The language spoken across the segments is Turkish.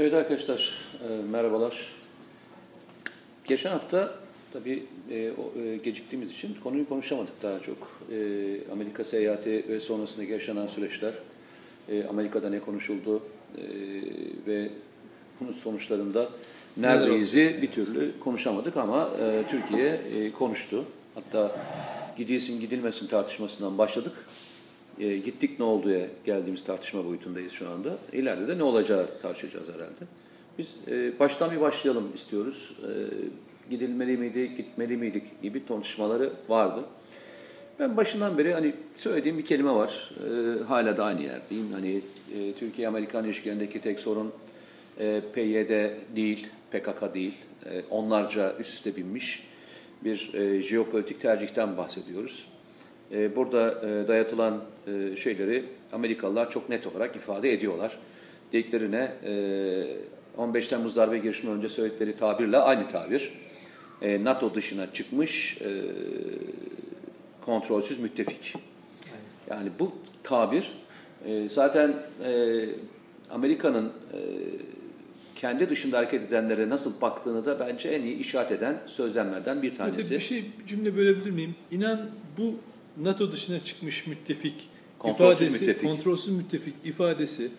Evet arkadaşlar, e, merhabalar. Geçen hafta tabii e, o, e, geciktiğimiz için konuyu konuşamadık daha çok. E, Amerika seyahati ve sonrasında yaşanan süreçler, e, Amerika'da ne konuşuldu e, ve bunun sonuçlarında neredeyizi bir türlü konuşamadık ama e, Türkiye e, konuştu. Hatta gidilsin gidilmesin tartışmasından başladık. E, gittik ne olduya geldiğimiz tartışma boyutundayız şu anda. İleride de ne olacağı tartışacağız herhalde. Biz e, baştan bir başlayalım istiyoruz. E, gidilmeli miydi, gitmeli miydik gibi tartışmaları vardı. Ben başından beri hani söylediğim bir kelime var. E, hala da aynı yerdeyim. Hani e, Türkiye-Amerikan ilişkilerindeki tek sorun e, PYD değil, PKK değil. E, onlarca üst üste binmiş bir e, jeopolitik tercihten bahsediyoruz. E, burada e, dayatılan e, şeyleri Amerikalılar çok net olarak ifade ediyorlar. Dediklerine e, 15 Temmuz darbe girişiminden önce söyledikleri tabirle aynı tabir. E, NATO dışına çıkmış e, kontrolsüz müttefik. Yani bu tabir e, zaten e, Amerika'nın e, kendi dışında hareket edenlere nasıl baktığını da bence en iyi işaret eden sözlemlerden bir tanesi. Evet, bir şey bir cümle bölebilir miyim? İnan bu NATO dışına çıkmış müttefik Kontrolsüz ifadesi, müttefik. kontrolsüz müttefik ifadesi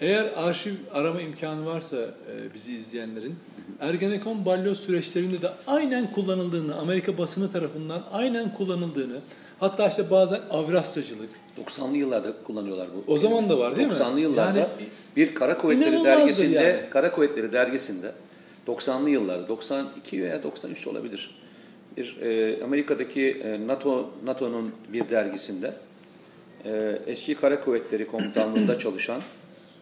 eğer arşiv arama imkanı varsa e, bizi izleyenlerin Ergenekon balyoz süreçlerinde de aynen kullanıldığını, Amerika basını tarafından aynen kullanıldığını, hatta işte bazen Avrasyacılık, 90'lı yıllarda kullanıyorlar bu. O zaman da var değil mi? 90'lı yıllarda Yani bir Kara Kuvvetleri dergisinde, yani. Kara Kuvvetleri dergisinde 90'lı yıllarda 92 veya 93 olabilir. Bir e, Amerika'daki e, NATO NATO'nun bir dergisinde e, eski Kara Kuvvetleri Komutanlığı'nda çalışan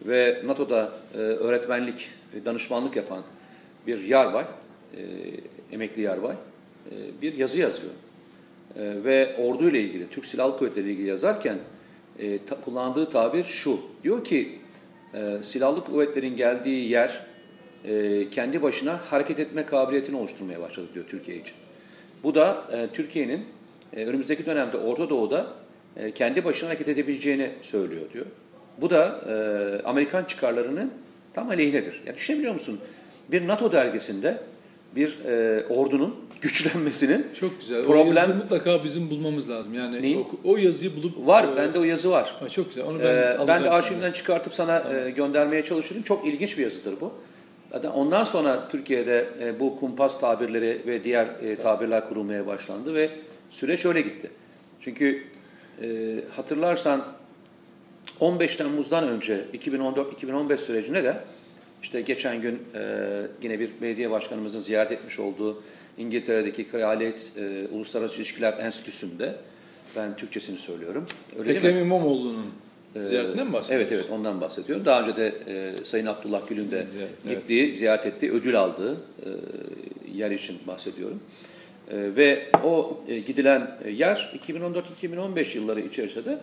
ve NATO'da e, öğretmenlik ve danışmanlık yapan bir yarbay, e, emekli yarbay e, bir yazı yazıyor. E, ve ordu ile ilgili, Türk Silahlı Kuvvetleri ile ilgili yazarken e, ta- kullandığı tabir şu. Diyor ki e, silahlı kuvvetlerin geldiği yer e, kendi başına hareket etme kabiliyetini oluşturmaya başladı diyor Türkiye için. Bu da e, Türkiye'nin e, önümüzdeki dönemde Orta Doğu'da e, kendi başına hareket edebileceğini söylüyor diyor. Bu da e, Amerikan çıkarlarının tam aleyhinedir. Ya düşünebiliyor musun? Bir NATO dergisinde bir e, ordunun güçlenmesinin çok güzel. O Problem- yazıyı mutlaka bizim bulmamız lazım. Yani Neyi? o, o yazıyı bulup var. e, Bende o yazı var. ha, çok güzel. Onu ben, Ben, alacağım ben de sana. arşivimden çıkartıp sana e, göndermeye çalışıyorum. Çok ilginç bir yazıdır bu. Ondan sonra Türkiye'de e, bu kumpas tabirleri ve diğer e, tabirler kurulmaya başlandı ve süreç öyle gitti. Çünkü e, hatırlarsan 15 Temmuz'dan önce 2014-2015 sürecinde de işte geçen gün yine bir belediye başkanımızın ziyaret etmiş olduğu İngiltere'deki Kraliyet Uluslararası İlişkiler Enstitüsü'nde ben Türkçesini söylüyorum. Öyle? Ekrem İmamoğlu'nun ziyaretinden mi Evet bahsediyorsun? evet ondan bahsediyorum. Daha önce de e, Sayın Abdullah Gül'ün de Ziyaret, evet. gittiği, ziyaret ettiği, ödül aldığı e, yer için bahsediyorum. E, ve o e, gidilen yer 2014-2015 yılları içerisinde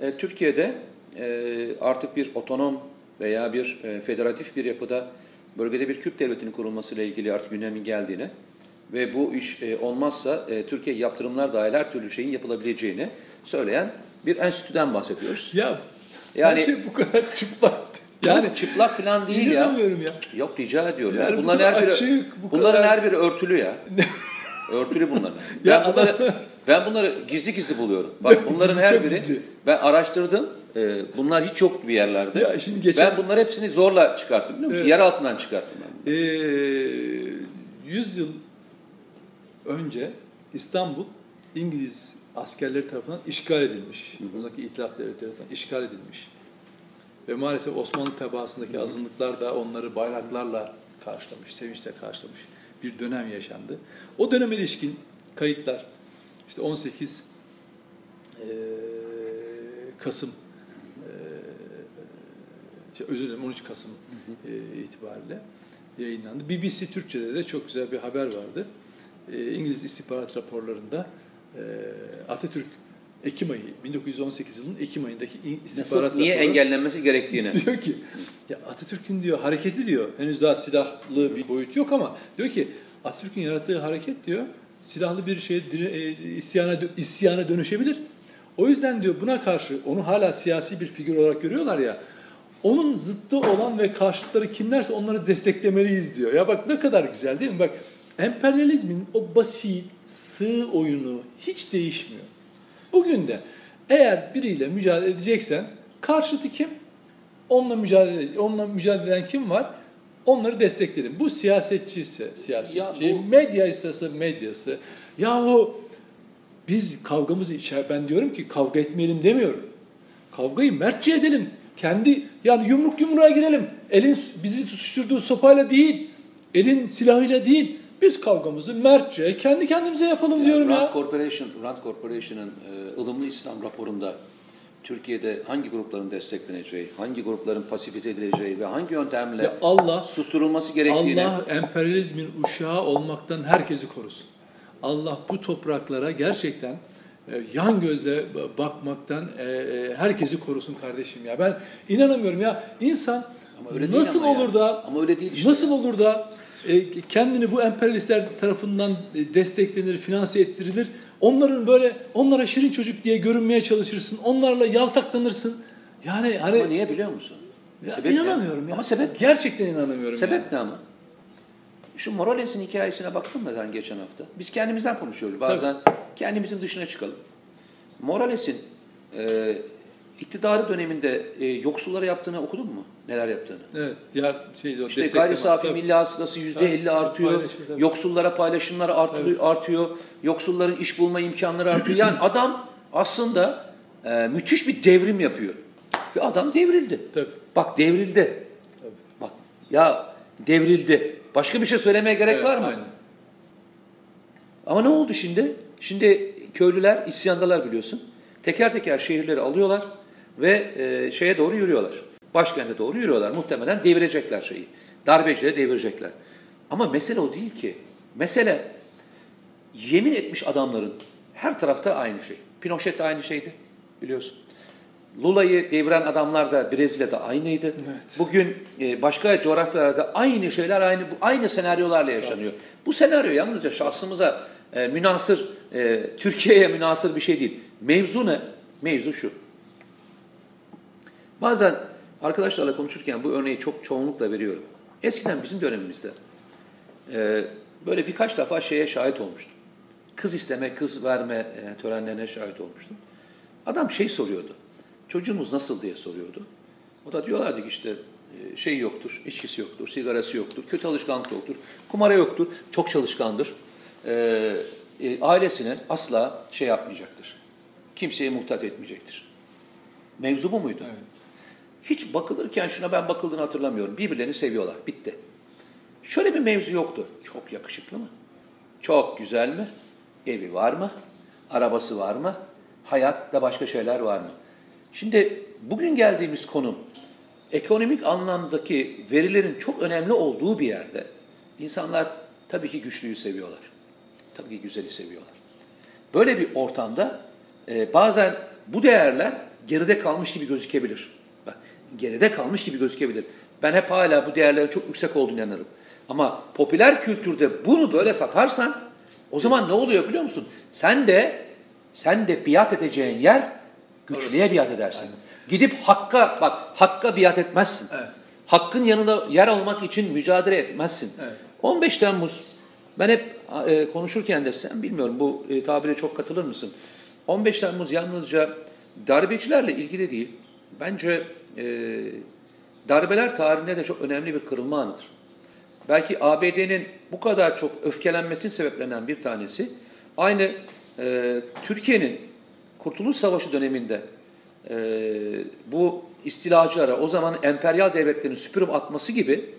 e, Türkiye'de e, artık bir otonom veya bir e, federatif bir yapıda bölgede bir Kürt devletinin kurulmasıyla ilgili artık gündemin geldiğini ve bu iş e, olmazsa e, Türkiye yaptırımlar dahil her türlü şeyin yapılabileceğini söyleyen bir enstitüden bahsediyoruz. Ya Yani- her şey bu kadar çıplak. Yani çıplak falan değil ya. ya. Yok rica ediyorum. Yani ya. bu Bunların her biri açık, bu bunların kadar- her biri örtülü ya. örtülü bunların. Ben Ya bunları ben bunları gizli gizli buluyorum. Bak bunların her biri gizli. ben araştırdım. Ee, bunlar hiç yok bir yerlerde. Ya şimdi geçen- Ben bunları hepsini zorla çıkarttım biliyor musun? Evet. Yer altından çıkarttım ben. bunu. Ee, 100 yıl önce İstanbul İngiliz askerleri tarafından işgal edilmiş. O zamanki İtilaf Devleti tarafından işgal edilmiş. Ve maalesef Osmanlı tebaasındaki azınlıklar da onları bayraklarla karşılamış, sevinçle karşılamış bir dönem yaşandı. O döneme ilişkin kayıtlar, işte 18 eee, Kasım, eee, şey, özür dilerim 13 Kasım eee, itibariyle yayınlandı. BBC Türkçe'de de çok güzel bir haber vardı. Eee, İngiliz istihbarat raporlarında eee, Atatürk Ekim ayı, 1918 yılının Ekim ayındaki istihbarat Nasıl, niye raporu- engellenmesi gerektiğini. diyor ki ya Atatürk'ün diyor hareketi diyor henüz daha silahlı bir boyut yok ama diyor ki Atatürk'ün yarattığı hareket diyor silahlı bir şey isyana dö- isyana dönüşebilir. O yüzden diyor buna karşı onu hala siyasi bir figür olarak görüyorlar ya. onun zıttı olan ve karşıtları kimlerse onları desteklemeliyiz diyor. Ya bak ne kadar güzel değil mi? Bak emperyalizmin o basit, sığ oyunu hiç değişmiyor. Bugün de eğer biriyle mücadele edeceksen karşıtı kim? Onunla mücadele onunla mücadele eden kim var? Onları destekledim. Bu siyasetçi ise siyasetçi, Ya bu- medya ise medyası. Yahu biz kavgamızı içer ben diyorum ki kavga etmeyelim demiyorum. Kavgayı mertçe edelim. Kendi yani yumruk yumruğa girelim. Elin bizi tutuşturduğu sopayla değil, elin silahıyla değil. Biz kavgamızı mertçe kendi kendimize yapalım diyorum Rand ya. Corporation, Rand Corporation'ın e, ılımlı İslam raporunda Türkiye'de hangi grupların destekleneceği, hangi grupların pasifize edileceği ve hangi yöntemle Ya Allah susturulması gerektiğini Allah emperyalizmin uşağı olmaktan herkesi korusun. Allah bu topraklara gerçekten e, yan gözle bakmaktan e, e, herkesi korusun kardeşim ya. Ben inanamıyorum ya insan Ama öyle nasıl ama ya. olur da Ama öyle değil işte. nasıl olur da kendini bu emperyalistler tarafından e, desteklenir, finanse ettirilir. Onların böyle onlara şirin çocuk diye görünmeye çalışırsın. Onlarla yaltaklanırsın. Yani hani ama niye biliyor musun? ya Sebep inanamıyorum ya. Ama sebep gerçekten inanamıyorum. sebep yani. ne ama? Şu Morales'in hikayesine baktın mı sen geçen hafta? Biz kendimizden konuşuyoruz. Bazen kendimizin dışına çıkalım. Morales'in e, iktidarı döneminde e, yoksullara yaptığını okudun mu? Neler yaptığını? Evet, diğer şey o İşte gayri safi milli hasılası yüzde elli Tabii, artıyor. paylaşım, tabii. Yoksullara paylaşımlar artıyor, artıyor. Yoksulların iş bulma imkanları artıyor. Yani adam aslında e, müthiş bir devrim yapıyor. Ve adam devrildi. Tabii. Bak devrildi. Tabii. Bak ya devrildi. Başka bir şey söylemeye gerek Evet, var mı? Aynen. Ama ne oldu şimdi? Şimdi köylüler isyandalar biliyorsun. Teker teker şehirleri alıyorlar ve e, şeye doğru yürüyorlar. Başkente doğru yürüyorlar. Muhtemelen devirecekler şeyi. Darbecileri devirecekler. Ama mesele o değil ki. Mesele yemin etmiş adamların her tarafta aynı şey. Pinochet de aynı şeydi biliyorsun. Lula'yı deviren adamlar da Brezilya'da aynıydı. Evet. Bugün e, başka coğrafyalarda aynı şeyler aynı aynı senaryolarla yaşanıyor. Bu senaryo yalnızca şahsımıza e, münasır, e, Türkiye'ye münasır bir şey değil. Mevzu ne? Mevzu şu. Bazen arkadaşlarla konuşurken bu örneği çok çoğunlukla veriyorum. Eskiden bizim dönemimizde e, böyle birkaç defa şeye şahit olmuştum. Kız isteme, kız verme e, törenlerine şahit olmuştum. Adam şey soruyordu. Çocuğumuz nasıl diye soruyordu. O da diyorlardı ki işte e, şey yoktur, içkisi yoktur, sigarası yoktur, kötü alışkanlık yoktur, kumara yoktur, çok çalışkandır. E, e, ailesine asla şey yapmayacaktır. Kimseye muhtaç etmeyecektir. Mevzu bu muydu? Evet. Hiç bakılırken şuna ben bakıldığını hatırlamıyorum. Birbirlerini seviyorlar. Bitti. Şöyle bir mevzu yoktu. Çok yakışıklı mı? Çok güzel mi? Evi var mı? Arabası var mı? Hayatta başka şeyler var mı? Şimdi bugün geldiğimiz konum ekonomik anlamdaki verilerin çok önemli olduğu bir yerde insanlar tabii ki güçlüyü seviyorlar. Tabii ki güzeli seviyorlar. Böyle bir ortamda e, bazen bu değerler geride kalmış gibi gözükebilir. Geride kalmış gibi gözükebilir. Ben hep hala bu değerlerin çok yüksek olduğunu inanırım. Ama popüler kültürde bunu böyle satarsan o zaman ne oluyor biliyor musun? Sen de sen de biat edeceğin yer güçlüye Orası. biat edersin. Gidip hakka bak hakka biat etmezsin. Evet. Hakkın yanında yer almak için mücadele etmezsin. Evet. 15 Temmuz ben hep e, konuşurken de sen bilmiyorum bu e, tabire çok katılır mısın? 15 Temmuz yalnızca darbecilerle ilgili değil. Bence e, darbeler tarihinde de çok önemli bir kırılma anıdır. Belki ABD'nin bu kadar çok öfkelenmesinin sebeplerinden bir tanesi aynı e, Türkiye'nin Kurtuluş Savaşı döneminde e, bu istilacılara o zaman emperyal devletlerin süpürüp atması gibi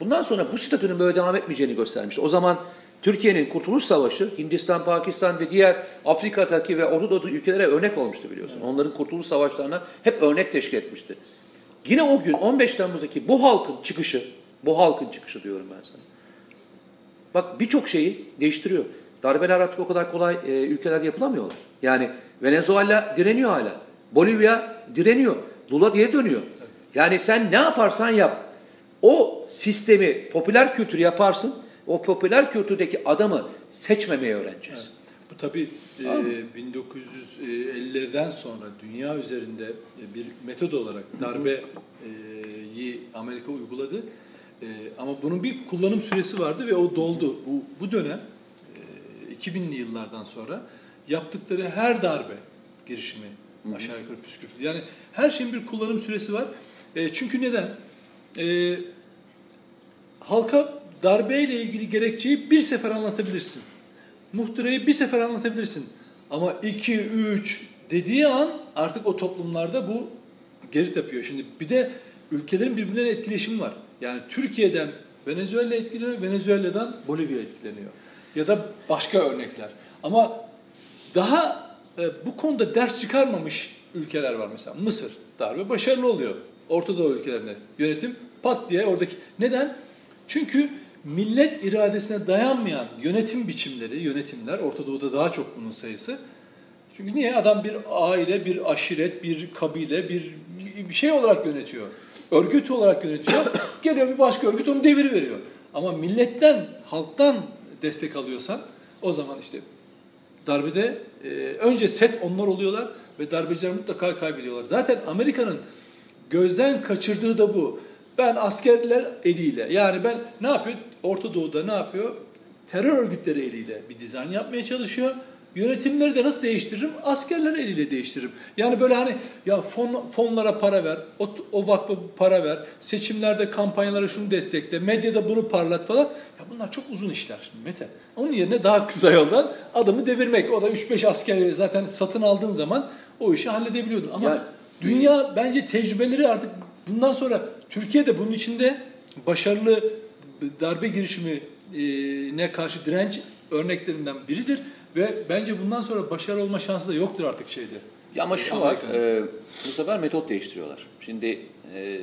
bundan sonra bu statünün böyle devam etmeyeceğini göstermiş. O zaman Türkiye'nin Kurtuluş Savaşı Hindistan, Pakistan ve diğer Afrika'daki ve Orta Doğu ülkelere örnek olmuştu biliyorsun. Onların Kurtuluş Savaşlarına hep örnek teşkil etmişti. Yine o gün 15 Temmuz'daki bu halkın çıkışı, bu halkın çıkışı diyorum ben sana. Bak birçok şeyi değiştiriyor. Darbeler artık o kadar kolay e, ülkelerde yapılamıyorlar. Yani Venezuela direniyor hala. Bolivya direniyor. Lula diye dönüyor. Yani sen ne yaparsan yap. O sistemi, popüler kültürü yaparsın. O popüler kültürdeki adamı seçmemeyi öğreneceğiz. Bu tabii e, 1950'lerden sonra dünya üzerinde e, bir metod olarak darbe e, Amerika uyguladı. E, ama bunun bir kullanım süresi vardı ve o doldu. Bu, bu dönem e, 2000'li yıllardan sonra yaptıkları her darbe girişimi aşağı yukarı püskürtüldü. Yani her şeyin bir kullanım süresi var. E, çünkü neden? E, halka darbeyle ilgili gerekçeyi bir sefer anlatabilirsin. Muhtırayı bir sefer anlatabilirsin. Ama iki, üç dediği an artık o toplumlarda bu geri tepiyor. Şimdi bir de ülkelerin birbirlerine etkileşimi var. Yani Türkiye'den Venezuela etkileniyor, Venezuela'dan Bolivya etkileniyor. Ya da başka örnekler. Ama daha e, bu konuda ders çıkarmamış ülkeler var mesela. Mısır darbe başarılı oluyor. Orta Doğu ülkelerinde yönetim pat diye oradaki. Neden? Çünkü millet iradesine dayanmayan yönetim biçimleri, yönetimler, Orta Doğu'da daha çok bunun sayısı. Çünkü niye? Adam bir aile, bir aşiret, bir kabile, bir, bir şey olarak yönetiyor. Örgüt olarak yönetiyor. Geliyor bir başka örgüt onu devir veriyor. Ama milletten, halktan destek alıyorsan o zaman işte darbede e, önce set onlar oluyorlar ve darbeciler mutlaka kaybediyorlar. Zaten Amerika'nın gözden kaçırdığı da bu. Ben askerler eliyle yani ben ne yapıyor? Orta Doğu'da ne yapıyor? Terör örgütleri eliyle bir dizayn yapmaya çalışıyor. Yönetimleri de nasıl değiştiririm? Askerler eliyle değiştiririm. Yani böyle hani ya fon, fonlara para ver, o, o vakfa para ver, seçimlerde kampanyalara şunu destekle, medyada bunu parlat falan. Ya bunlar çok uzun işler şimdi Mete. Onun yerine daha kısa yoldan adamı devirmek. O da 3-5 asker zaten satın aldığın zaman o işi halledebiliyordun. Ama ya, dünya bence tecrübeleri artık bundan sonra Türkiye'de bunun içinde başarılı darbe girişimi ne karşı direnç örneklerinden biridir. Ve bence bundan sonra başarılı olma şansı da yoktur artık şeyde. Ya ama şu var, e, bu sefer metot değiştiriyorlar. Şimdi e,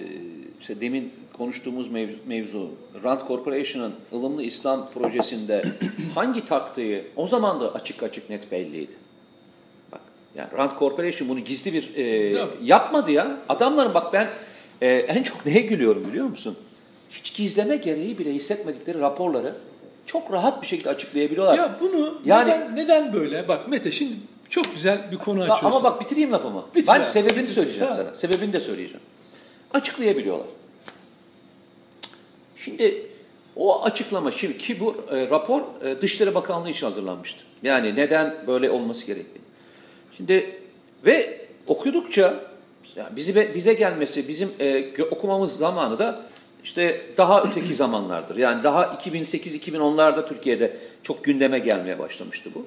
işte demin konuştuğumuz mevzu, mevzu Rand Corporation'ın ılımlı İslam projesinde hangi taktığı o zaman da açık açık net belliydi. Bak yani Rand Corporation bunu gizli bir e, yapmadı ya. Adamların bak ben e, en çok neye gülüyorum biliyor musun? Hiç gizleme gereği bile hissetmedikleri raporları çok rahat bir şekilde açıklayabiliyorlar. Ya bunu yani, neden, neden böyle? Bak Mete şimdi çok güzel bir konu açıyorsun. Ama bak bitireyim lafımı. Bitir ben abi, sebebini bitir. söyleyeceğim ha. sana. Sebebini de söyleyeceğim. Açıklayabiliyorlar. Şimdi o açıklama şimdi ki bu e, rapor e, Dışişleri Bakanlığı için hazırlanmıştı. Yani neden böyle olması gerektiğini. Şimdi ve okudukça yani bizi bize gelmesi, bizim e, okumamız zamanı da işte daha öteki zamanlardır. Yani daha 2008-2010'larda Türkiye'de çok gündeme gelmeye başlamıştı bu.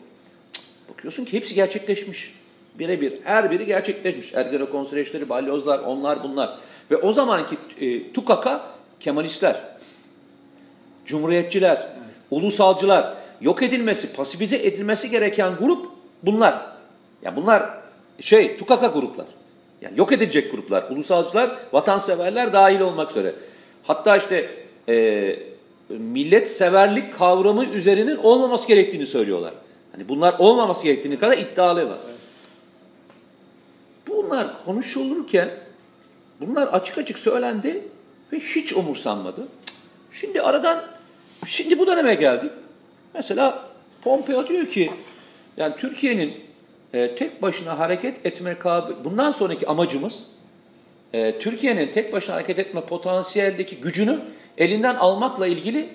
Bakıyorsun ki hepsi gerçekleşmiş. Birebir her biri gerçekleşmiş. Ergenekon süreçleri, balyozlar, onlar bunlar. Ve o zamanki e, tukaka Kemalistler, Cumhuriyetçiler, evet. ulusalcılar, yok edilmesi, pasifize edilmesi gereken grup bunlar. Yani bunlar şey tukaka gruplar. Yani yok edilecek gruplar. Ulusalcılar, vatanseverler dahil olmak üzere. Hatta işte e, millet severlik kavramı üzerinin olmaması gerektiğini söylüyorlar. Hani bunlar olmaması gerektiğini kadar iddialılar. Bunlar konuşulurken bunlar açık açık söylendi ve hiç umursanmadı. Şimdi aradan şimdi bu döneme geldik. Mesela Pompeo diyor ki yani Türkiye'nin e, tek başına hareket etme kabil bundan sonraki amacımız e, Türkiye'nin tek başına hareket etme potansiyeldeki gücünü elinden almakla ilgili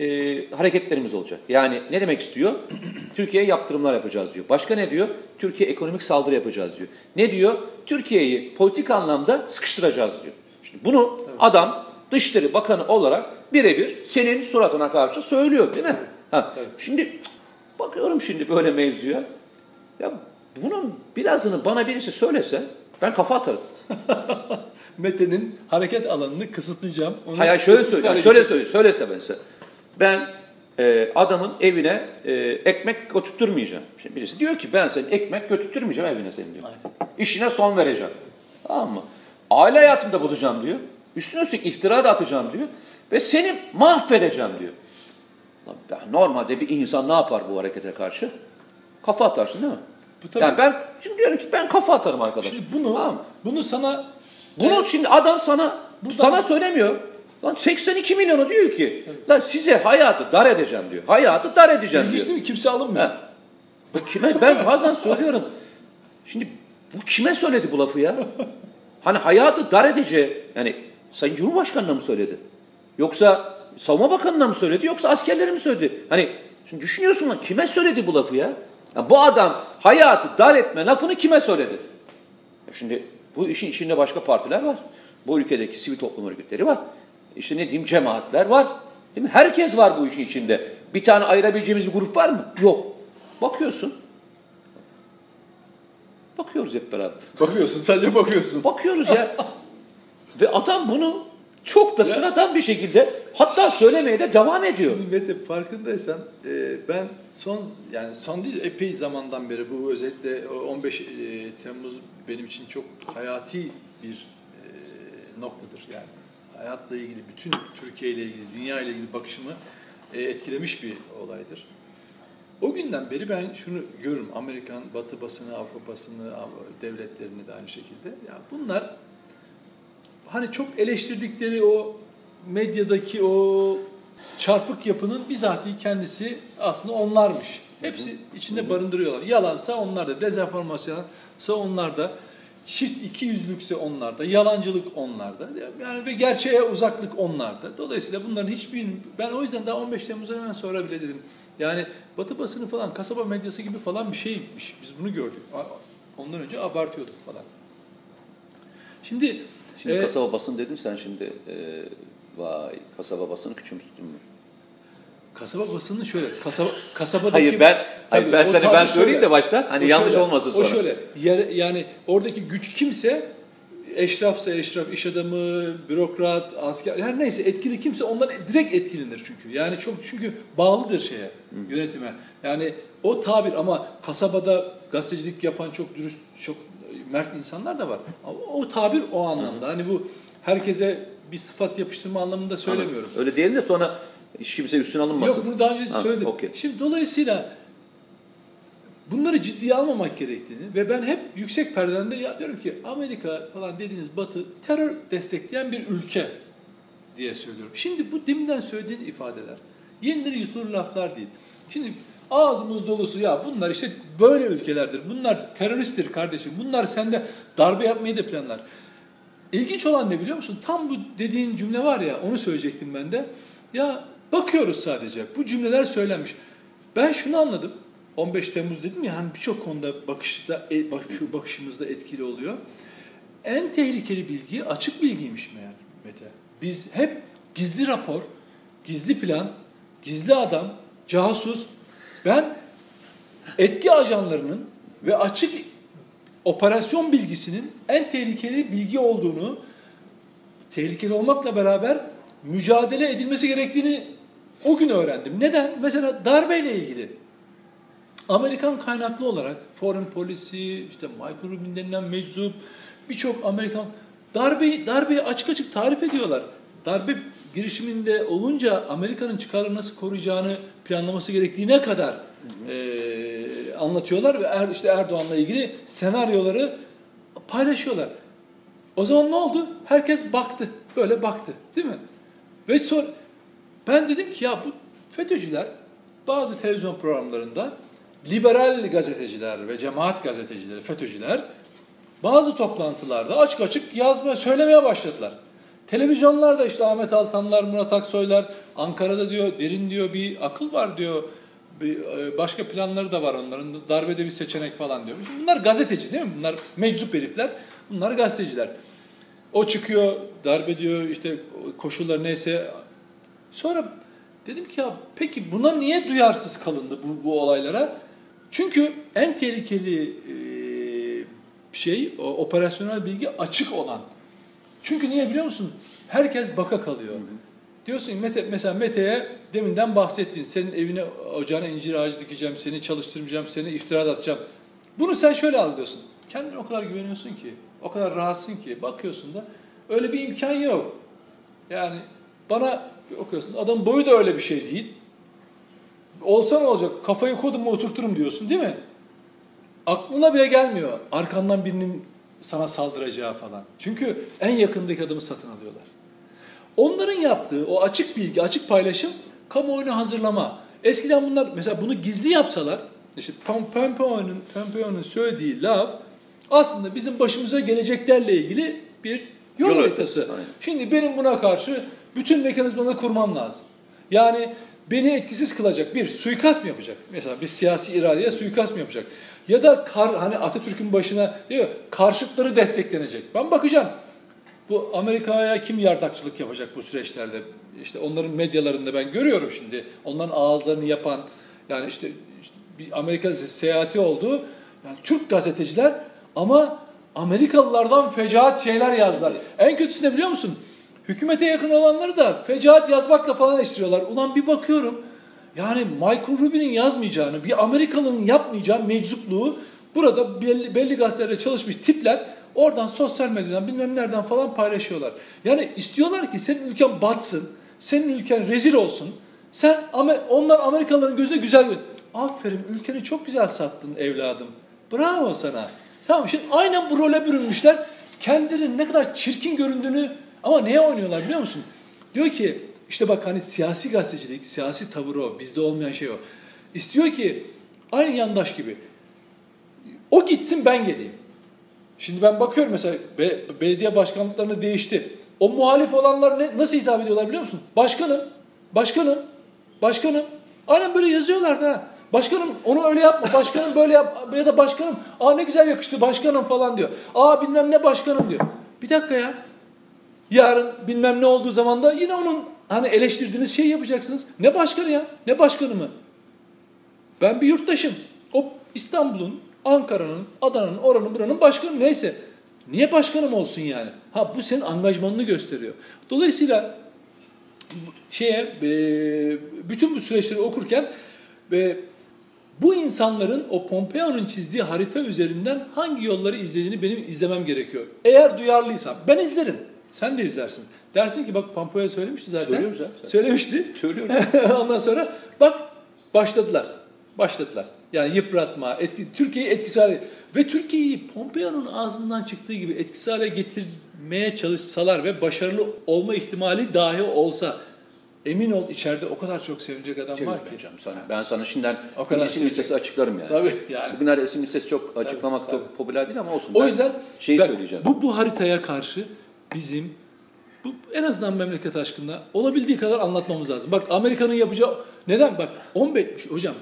e, hareketlerimiz olacak. Yani ne demek istiyor? Türkiye'ye yaptırımlar yapacağız diyor. Başka ne diyor? Türkiye ekonomik saldırı yapacağız diyor. Ne diyor? Türkiye'yi politik anlamda sıkıştıracağız diyor. Şimdi bunu evet. adam Dışişleri Bakanı olarak birebir senin suratına karşı söylüyor değil mi? Ha. Evet. Şimdi bakıyorum şimdi böyle mevzuya. Ya bunun birazını bana birisi söylese ben kafa atarım. Mete'nin hareket alanını kısıtlayacağım. Onu Hayır şöyle söyleyeyim. Şöyle söyleyeyim. Söylese ben size. Ben e, adamın evine e, ekmek götürtmeyeceğim. Şimdi birisi diyor ki ben senin ekmek götürtmeyeceğim evine senin diyor. Aynen. İşine son vereceğim. Tamam mı? Aile hayatımda bozacağım diyor. Üstüne üstlük iftira da atacağım diyor. Ve seni mahvedeceğim diyor. Normalde bir insan ne yapar bu harekete karşı? Kafa atarsın değil mi? Bu tabii. Yani ben şimdi diyorum ki ben kafa atarım arkadaş. Şimdi bunu tamam. bunu sana bunu şimdi adam sana Buradan, sana söylemiyor. Lan 82 milyonu diyor ki evet. lan size hayatı dar edeceğim diyor. Hayatı dar edeceğim İlginç diyor. değil mi? Kimse alınmıyor. Ha. Kime? Ben bazen söylüyorum. Şimdi bu kime söyledi bu lafı ya? Hani hayatı dar edeceği yani Sayın Cumhurbaşkanı'na mı söyledi? Yoksa Savunma Bakanı'na mı söyledi yoksa askerlere mi söyledi? Hani şimdi düşünüyorsun lan kime söyledi bu lafı ya? Ya bu adam hayatı dar etme lafını kime söyledi? Ya şimdi bu işin içinde başka partiler var. Bu ülkedeki sivil toplum örgütleri var. İşte ne diyeyim cemaatler var. Değil mi? Herkes var bu işin içinde. Bir tane ayırabileceğimiz bir grup var mı? Yok. Bakıyorsun. Bakıyoruz hep beraber. Bakıyorsun sadece bakıyorsun. Bakıyoruz ya. Ve adam bunu çok da sıradan bir şekilde hatta söylemeye de devam ediyor. Şimdi Mete farkındaysan e, ben son yani son değil epey zamandan beri bu özellikle 15 e, Temmuz benim için çok hayati bir e, noktadır. Yani hayatla ilgili bütün Türkiye ile ilgili, dünya ile ilgili bakışımı etkilemiş bir olaydır. O günden beri ben şunu görürüm. Amerikan, Batı basını, Avrupa basını, devletlerini de aynı şekilde. Ya bunlar hani çok eleştirdikleri o medyadaki o çarpık yapının bizatihi kendisi aslında onlarmış. Hepsi içinde barındırıyorlar. Yalansa onlar da, dezenformasyonsa onlar da, çift iki yüzlükse onlar da, yalancılık onlar da. Yani ve gerçeğe uzaklık onlar da. Dolayısıyla bunların hiçbir ben o yüzden daha 15 Temmuz'dan hemen sonra bile dedim. Yani Batı basını falan, kasaba medyası gibi falan bir şeymiş. Biz bunu gördük. Ondan önce abartıyorduk falan. Şimdi Şimdi e, kasaba basın dedin sen şimdi e, vay kasaba basını küçümsüttün mü? Kasaba basını şöyle kasaba kasabadaki Hayır ben hayır ben sana ben söyleyeyim de başta hani yanlış şöyle, olmasın sonra. O şöyle yer, yani oradaki güç kimse eşrafsa eşraf, iş adamı, bürokrat, asker, her neyse etkili kimse ondan direkt etkilenir çünkü. Yani çok çünkü bağlıdır şeye, yönetime. Yani o tabir ama kasabada gazetecilik yapan çok dürüst, çok mert insanlar da var. O tabir o anlamda. Hani bu herkese bir sıfat yapıştırma anlamında söylemiyorum. Anladım. Öyle diyelim de sonra hiç kimse üstüne alınmasın. Yok bunu daha önce ha, söyledim. Okay. Şimdi dolayısıyla bunları ciddiye almamak gerektiğini ve ben hep yüksek perdende ya diyorum ki Amerika falan dediğiniz batı terör destekleyen bir ülke diye söylüyorum. Şimdi bu deminden söylediğin ifadeler yenileri yutulur laflar değil. Şimdi ağzımız dolusu ya bunlar işte böyle ülkelerdir. Bunlar teröristtir kardeşim. Bunlar sende darbe yapmayı da planlar. İlginç olan ne biliyor musun? Tam bu dediğin cümle var ya onu söyleyecektim ben de. Ya bakıyoruz sadece. Bu cümleler söylenmiş. Ben şunu anladım. 15 Temmuz dedim ya hani birçok konuda bakışta e, bakışımızda etkili oluyor. En tehlikeli bilgi açık bilgiymiş meğer Mete. Biz hep gizli rapor, gizli plan, gizli adam, casus. Ben etki ajanlarının ve açık operasyon bilgisinin en tehlikeli bilgi olduğunu, tehlikeli olmakla beraber mücadele edilmesi gerektiğini o gün öğrendim. Neden? Mesela darbeyle ilgili. Amerikan kaynaklı olarak foreign policy, işte Michael Rubin denilen meczup, birçok Amerikan darbeyi, darbeyi açık açık tarif ediyorlar. Darbe girişiminde olunca Amerika'nın çıkarını nasıl koruyacağını planlaması gerektiğine kadar e, anlatıyorlar ve er, işte Erdoğan'la ilgili senaryoları paylaşıyorlar. O zaman ne oldu? Herkes baktı. Böyle baktı. Değil mi? Ve sonra ben dedim ki ya bu FETÖ'cüler bazı televizyon programlarında liberal gazeteciler ve cemaat gazetecileri, FETÖ'cüler bazı toplantılarda açık açık yazma, söylemeye başladılar. Televizyonlarda işte Ahmet Altanlar, Murat Aksoylar, Ankara'da diyor, derin diyor bir akıl var diyor. Bir, e, başka planları da var onların. Darbede bir seçenek falan diyor. Bunlar gazeteci değil mi? Bunlar meczup herifler. Bunlar gazeteciler. O çıkıyor, darbe diyor, işte koşullar neyse. Sonra dedim ki ya peki buna niye duyarsız kalındı bu, bu olaylara? Çünkü en tehlikeli e, şey operasyonel bilgi açık olan. Çünkü niye biliyor musun? Herkes baka kalıyor. Hı hı. Diyorsun Mete, mesela Mete'ye deminden bahsettin. Senin evine ocağına incir ağacı dikeceğim, seni çalıştırmayacağım, seni iftira atacağım. Bunu sen şöyle algılıyorsun. Kendine o kadar güveniyorsun ki, o kadar rahatsın ki bakıyorsun da öyle bir imkan yok. Yani bana okuyorsun adam boyu da öyle bir şey değil. Olsa ne olacak? Kafayı kodumu oturturum diyorsun değil mi? Aklına bile gelmiyor arkandan birinin sana saldıracağı falan. Çünkü en yakındaki adamı satın alıyorlar. Onların yaptığı o açık bilgi, açık paylaşım kamuoyunu hazırlama. Eskiden bunlar mesela bunu gizli yapsalar işte Pompeo'nun Pompeo'nun söylediği laf aslında bizim başımıza geleceklerle ilgili bir Yol, Yol haritası. Şimdi benim buna karşı bütün mekanizmaları kurmam lazım. Yani beni etkisiz kılacak bir suikast mı yapacak? Mesela bir siyasi iradeye suikast mı yapacak? Ya da kar, hani Atatürk'ün başına diyor karşıtları desteklenecek. Ben bakacağım. Bu Amerika'ya kim yardakçılık yapacak bu süreçlerde? İşte onların medyalarında ben görüyorum şimdi. Onların ağızlarını yapan yani işte, işte bir Amerika seyahati oldu. Yani Türk gazeteciler ama Amerikalılardan fecaat şeyler yazdılar. En kötüsü ne biliyor musun? Hükümete yakın olanları da fecaat yazmakla falan eştiriyorlar. Ulan bir bakıyorum yani Michael Rubin'in yazmayacağını, bir Amerikalı'nın yapmayacağı meczupluğu burada belli, belli gazetelerde çalışmış tipler oradan sosyal medyadan bilmem nereden falan paylaşıyorlar. Yani istiyorlar ki senin ülken batsın, senin ülken rezil olsun. Sen onlar Amerikalıların gözüne güzel gör. Aferin ülkeni çok güzel sattın evladım. Bravo sana. Tamam şimdi aynen bu role bürünmüşler. Kendilerinin ne kadar çirkin göründüğünü ama neye oynuyorlar biliyor musun? Diyor ki işte bak hani siyasi gazetecilik, siyasi tavır o. Bizde olmayan şey o. İstiyor ki aynı yandaş gibi. O gitsin ben geleyim. Şimdi ben bakıyorum mesela be, belediye başkanlıklarını değişti. O muhalif olanlar ne, nasıl hitap ediyorlar biliyor musun? Başkanım, başkanım, başkanım. Aynen böyle yazıyorlar da. Başkanım onu öyle yapma, başkanım böyle yap ya da başkanım aa ne güzel yakıştı başkanım falan diyor. Aa bilmem ne başkanım diyor. Bir dakika ya. Yarın bilmem ne olduğu zaman da yine onun hani eleştirdiğiniz şey yapacaksınız. Ne başkanı ya? Ne başkanı mı? Ben bir yurttaşım. O İstanbul'un, Ankara'nın, Adana'nın, oranın, buranın başkanı neyse. Niye başkanım olsun yani? Ha bu senin angajmanını gösteriyor. Dolayısıyla şeye bütün bu süreçleri okurken ve bu insanların o Pompeo'nun çizdiği harita üzerinden hangi yolları izlediğini benim izlemem gerekiyor. Eğer duyarlıysam ben izlerim. Sen de izlersin. Dersin ki bak Pompeo söylemişti zaten. Söylüyoruz abi. Söylemişti. Söylüyorum. Ondan sonra bak başladılar. Başladılar. Yani yıpratma, etki, Türkiye'yi etkisiz hale ve Türkiye'yi Pompeo'nun ağzından çıktığı gibi etkisiz hale getirmeye çalışsalar ve başarılı olma ihtimali dahi olsa emin ol içeride o kadar çok sevinecek adam Şey var ki. Canım, sana, ben sana şimdiden O kadar isim listesi açıklarım yani. Tabii yani. Bugünlerde isim listesi çok açıklamak tabii. da popüler değil ama olsun. O yüzden şeyi ben söyleyeceğim. Bu, bu haritaya karşı bizim bu en azından memleket aşkında olabildiği kadar anlatmamız lazım. Bak Amerika'nın yapacağı neden bak 15 hocam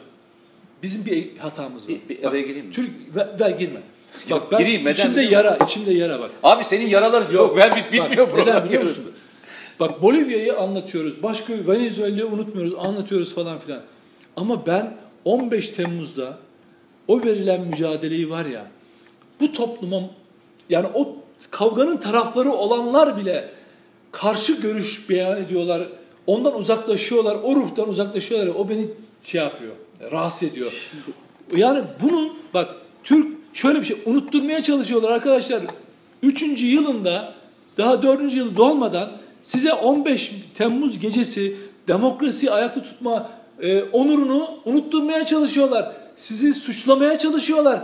bizim bir hatamız var. Bir- bir araya gireyim mi? Türk ver, ver girme. Bak ben gireyim, neden içimde yara, içimde yara bak. Abi senin yaraların çok Yok, ver bit bitmiyor bak. Neden biliyor musun? Bak Bolivya'yı anlatıyoruz. Başka Venezuela'yı unutmuyoruz. Anlatıyoruz falan filan. Ama ben 15 Temmuz'da o verilen mücadeleyi var ya bu topluma yani o kavganın tarafları olanlar bile karşı görüş beyan ediyorlar. Ondan uzaklaşıyorlar. O ruhtan uzaklaşıyorlar. O beni şey yapıyor. Rahatsız ediyor. Yani bunun bak Türk şöyle bir şey unutturmaya çalışıyorlar arkadaşlar. Üçüncü yılında daha dördüncü yıl dolmadan size 15 Temmuz gecesi demokrasiyi ayakta tutma e, onurunu unutturmaya çalışıyorlar. Sizi suçlamaya çalışıyorlar.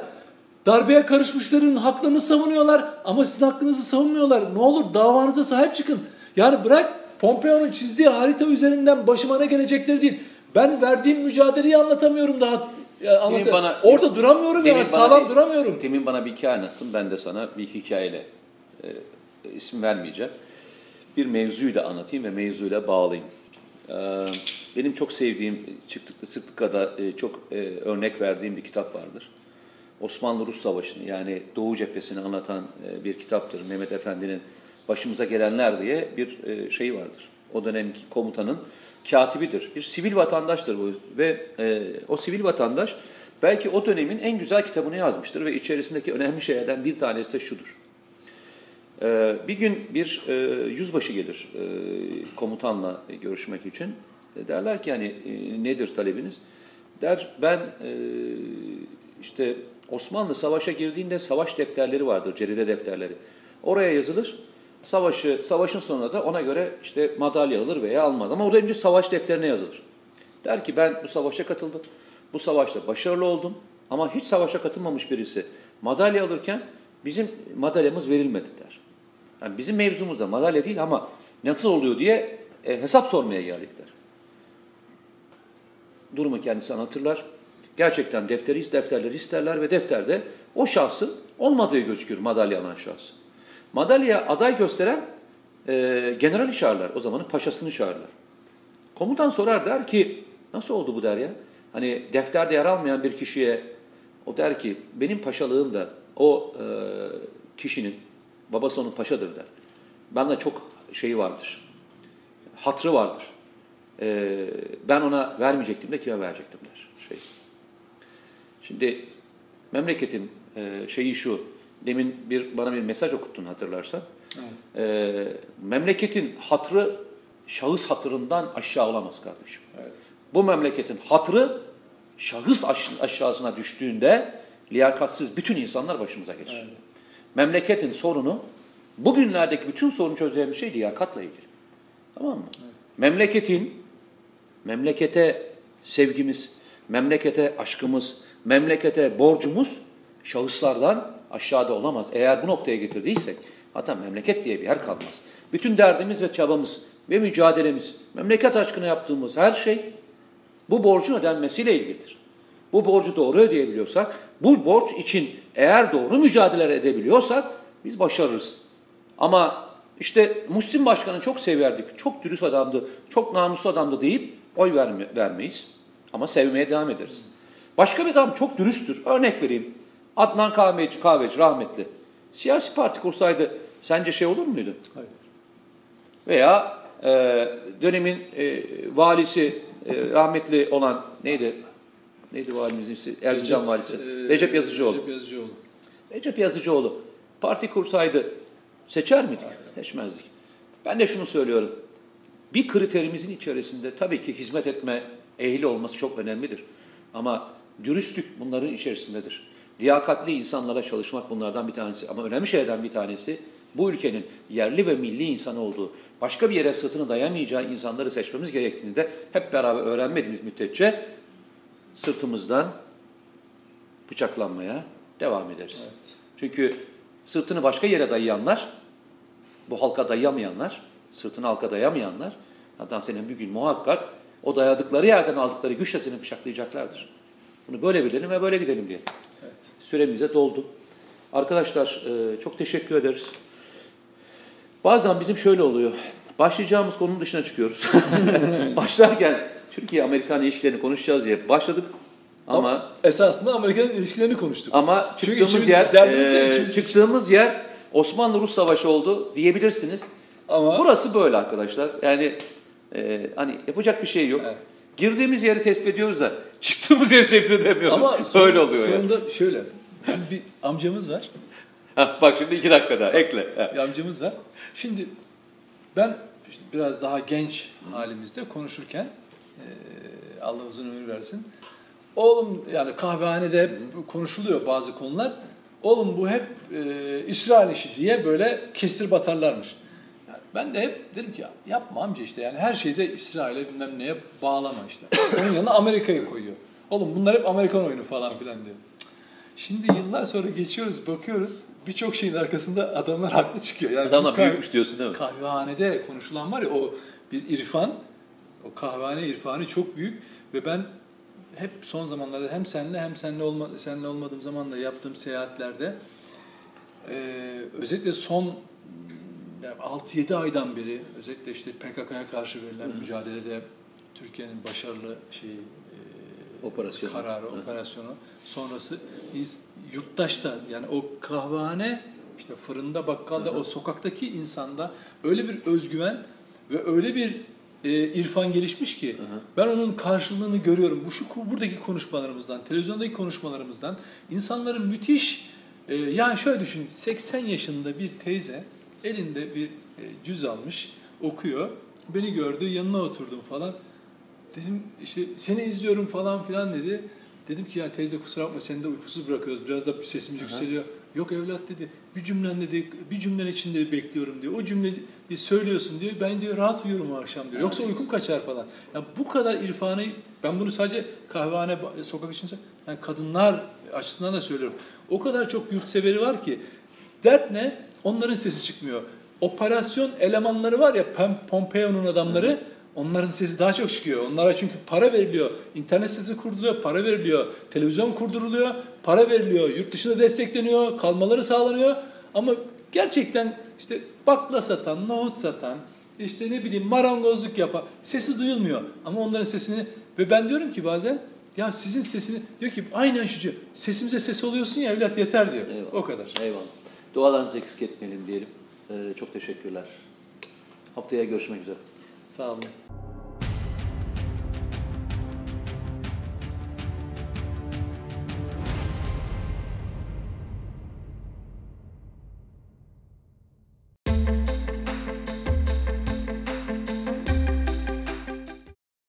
Darbeye karışmışların haklarını savunuyorlar ama sizin hakkınızı savunmuyorlar. Ne olur davanıza sahip çıkın. Yani bırak Pompeo'nun çizdiği harita üzerinden başıma ne gelecekleri değil. Ben verdiğim mücadeleyi anlatamıyorum daha. Ya, anlat- bana- Orada duramıyorum ya bana sağlam bir- duramıyorum. Demin bana bir hikaye anlattın. Ben de sana bir hikayeyle e, isim vermeyeceğim. Bir mevzuyla anlatayım ve mevzuyla bağlayayım. E, benim çok sevdiğim, çıktıklı sıklıkla da e, çok e, örnek verdiğim bir kitap vardır. Osmanlı-Rus Savaşı'nı yani Doğu cephesini anlatan e, bir kitaptır. Mehmet Efendi'nin Başımıza Gelenler diye bir şeyi vardır. O dönemki komutanın katibidir. Bir sivil vatandaştır bu ve e, o sivil vatandaş belki o dönemin en güzel kitabını yazmıştır ve içerisindeki önemli şeylerden bir tanesi de şudur. Bir gün bir yüzbaşı gelir komutanla görüşmek için. Derler ki hani nedir talebiniz? Der ben işte Osmanlı savaşa girdiğinde savaş defterleri vardır, ceride defterleri. Oraya yazılır. Savaşı, savaşın sonunda da ona göre işte madalya alır veya almaz. Ama o da önce savaş defterine yazılır. Der ki ben bu savaşa katıldım. Bu savaşta başarılı oldum. Ama hiç savaşa katılmamış birisi madalya alırken bizim madalyamız verilmedi der. Yani bizim mevzumuzda madalya değil ama nasıl oluyor diye e, hesap sormaya geldik der. Durumu kendisi anlatırlar. Gerçekten defteri, defterleri isterler ve defterde o şahsın olmadığı gözükür madalya alan şahsın. Madalya aday gösteren e, generali çağırırlar. O zamanın paşasını çağırırlar. Komutan sorar der ki nasıl oldu bu der ya? Hani defterde yer almayan bir kişiye o der ki benim paşalığım da o e, kişinin babası onun paşadır der. Bende çok şeyi vardır. Hatrı vardır. E, ben ona vermeyecektim de kime verecektim der. Şimdi memleketin e, şeyi şu. Demin bir bana bir mesaj okuttun hatırlarsan. Evet. E, memleketin hatrı şahıs hatırından aşağı olamaz kardeşim. Evet. Bu memleketin hatrı şahıs aşağısına düştüğünde liyakatsiz bütün insanlar başımıza gelir. Evet. Memleketin sorunu bugünlerdeki bütün sorunu çözeyen bir şey liyakatla ilgili. Tamam mı? Evet. Memleketin memlekete sevgimiz, memlekete aşkımız, memlekete borcumuz şahıslardan aşağıda olamaz. Eğer bu noktaya getirdiysek hatta memleket diye bir yer kalmaz. Bütün derdimiz ve çabamız ve mücadelemiz, memleket aşkına yaptığımız her şey bu borcun ödenmesiyle ilgilidir. Bu borcu doğru ödeyebiliyorsak, bu borç için eğer doğru mücadele edebiliyorsak biz başarırız. Ama işte Muhsin Başkan'ı çok severdik, çok dürüst adamdı, çok namuslu adamdı deyip oy verme, vermeyiz. Ama sevmeye devam ederiz. Başka bir adam çok dürüsttür. Örnek vereyim. Adnan Kahveci, Kahveci rahmetli. Siyasi parti kursaydı sence şey olur muydu? Hayır. Veya e, dönemin e, valisi e, rahmetli olan neydi? Aslında. Neydi valimizin ismi? Erzincan Recep, valisi. E, Recep Yazıcıoğlu. Recep Yazıcıoğlu. Recep Yazıcıoğlu. Parti kursaydı seçer miydik? Hayır. Seçmezdik. Ben de şunu söylüyorum. Bir kriterimizin içerisinde tabii ki hizmet etme ehli olması çok önemlidir. Ama dürüstlük bunların içerisindedir. Liyakatli insanlara çalışmak bunlardan bir tanesi. Ama önemli şeylerden bir tanesi bu ülkenin yerli ve milli insan olduğu, başka bir yere sırtını dayamayacağı insanları seçmemiz gerektiğini de hep beraber öğrenmediğimiz müddetçe sırtımızdan bıçaklanmaya devam ederiz. Evet. Çünkü sırtını başka yere dayayanlar, bu halka dayamayanlar, sırtını halka dayamayanlar, hatta senin bir gün muhakkak o dayadıkları yerden aldıkları güçle seni bıçaklayacaklardır. Bunu böyle bilelim ve böyle gidelim diye. Evet. Süremize doldu. Arkadaşlar çok teşekkür ederiz. Bazen bizim şöyle oluyor. Başlayacağımız konunun dışına çıkıyoruz. Başlarken Türkiye-Amerikan ilişkilerini konuşacağız diye başladık. Ama, ama esasında Amerikan ilişkilerini konuştuk. Ama çıktığımız Çünkü yer e, çıktığımız yer Osmanlı-Rus savaşı oldu diyebilirsiniz. Ama burası böyle arkadaşlar. Yani e, hani yapacak bir şey yok. Evet. Girdiğimiz yeri tespit ediyoruz da çıktığımız yeri tespit edemiyoruz. Ama böyle oluyor. Sonunda yani. şöyle. Bizim bir amcamız var. bak şimdi iki dakika daha ekle. Bir amcamız var. Şimdi ben işte biraz daha genç halimizde konuşurken e, Allah uzun ömür versin. Oğlum yani kahvehanede hep konuşuluyor bazı konular. Oğlum bu hep e, İsrail işi diye böyle kestir batarlarmış. Ben de hep dedim ki yapma amca işte yani her şeyde İsrail'e bilmem neye bağlama işte. Onun yanına Amerika'yı koyuyor. Oğlum bunlar hep Amerikan oyunu falan filan diyor. Şimdi yıllar sonra geçiyoruz, bakıyoruz. Birçok şeyin arkasında adamlar haklı çıkıyor. Yani adamlar büyükmüş diyorsun değil mi? Kahvehanede konuşulan var ya o bir irfan, o kahvehane irfanı çok büyük ve ben hep son zamanlarda hem senle hem senle olma, senle olmadığım zaman da yaptığım seyahatlerde e, özellikle son 6-7 aydan beri özellikle işte PKK'ya karşı verilen Hı. mücadelede Türkiye'nin başarılı şeyi operasyonu. kararı, Hı. operasyonu sonrası yurttaşta yani o kahvehane işte fırında, bakkalda, Hı. o sokaktaki insanda öyle bir özgüven ve öyle bir e, irfan gelişmiş ki Hı. ben onun karşılığını görüyorum. Bu şu buradaki konuşmalarımızdan, televizyondaki konuşmalarımızdan insanların müthiş e, yani şöyle düşün 80 yaşında bir teyze elinde bir e, cüz almış, okuyor. Beni gördü, yanına oturdum falan. Dedim işte seni izliyorum falan filan dedi. Dedim ki ya teyze kusura bakma seni de uykusuz bırakıyoruz. Biraz da sesimiz yükseliyor. Yok evlat dedi. Bir cümlen dedi. Bir cümlen içinde bekliyorum diyor. O cümleyi söylüyorsun diyor. Ben diyor rahat uyuyorum o akşam diyor. Yoksa uykum kaçar falan. Ya bu kadar irfanı ben bunu sadece kahvehane sokak için yani kadınlar açısından da söylüyorum. O kadar çok yurtseveri var ki dert ne? Onların sesi çıkmıyor. Operasyon elemanları var ya Pompeo'nun adamları onların sesi daha çok çıkıyor. Onlara çünkü para veriliyor. İnternet sitesi kuruluyor, para veriliyor. Televizyon kurduruluyor, para veriliyor. Yurt dışında destekleniyor, kalmaları sağlanıyor. Ama gerçekten işte bakla satan, nohut satan, işte ne bileyim marangozluk yapan sesi duyulmuyor. Ama onların sesini ve ben diyorum ki bazen ya sizin sesini diyor ki aynen şucu sesimize ses oluyorsun ya evlat yeter diyor. Eyvallah. O kadar. Eyvallah. Dualarınızı eksik etmeyelim diyelim. Ee, çok teşekkürler. Haftaya görüşmek üzere. Sağ olun.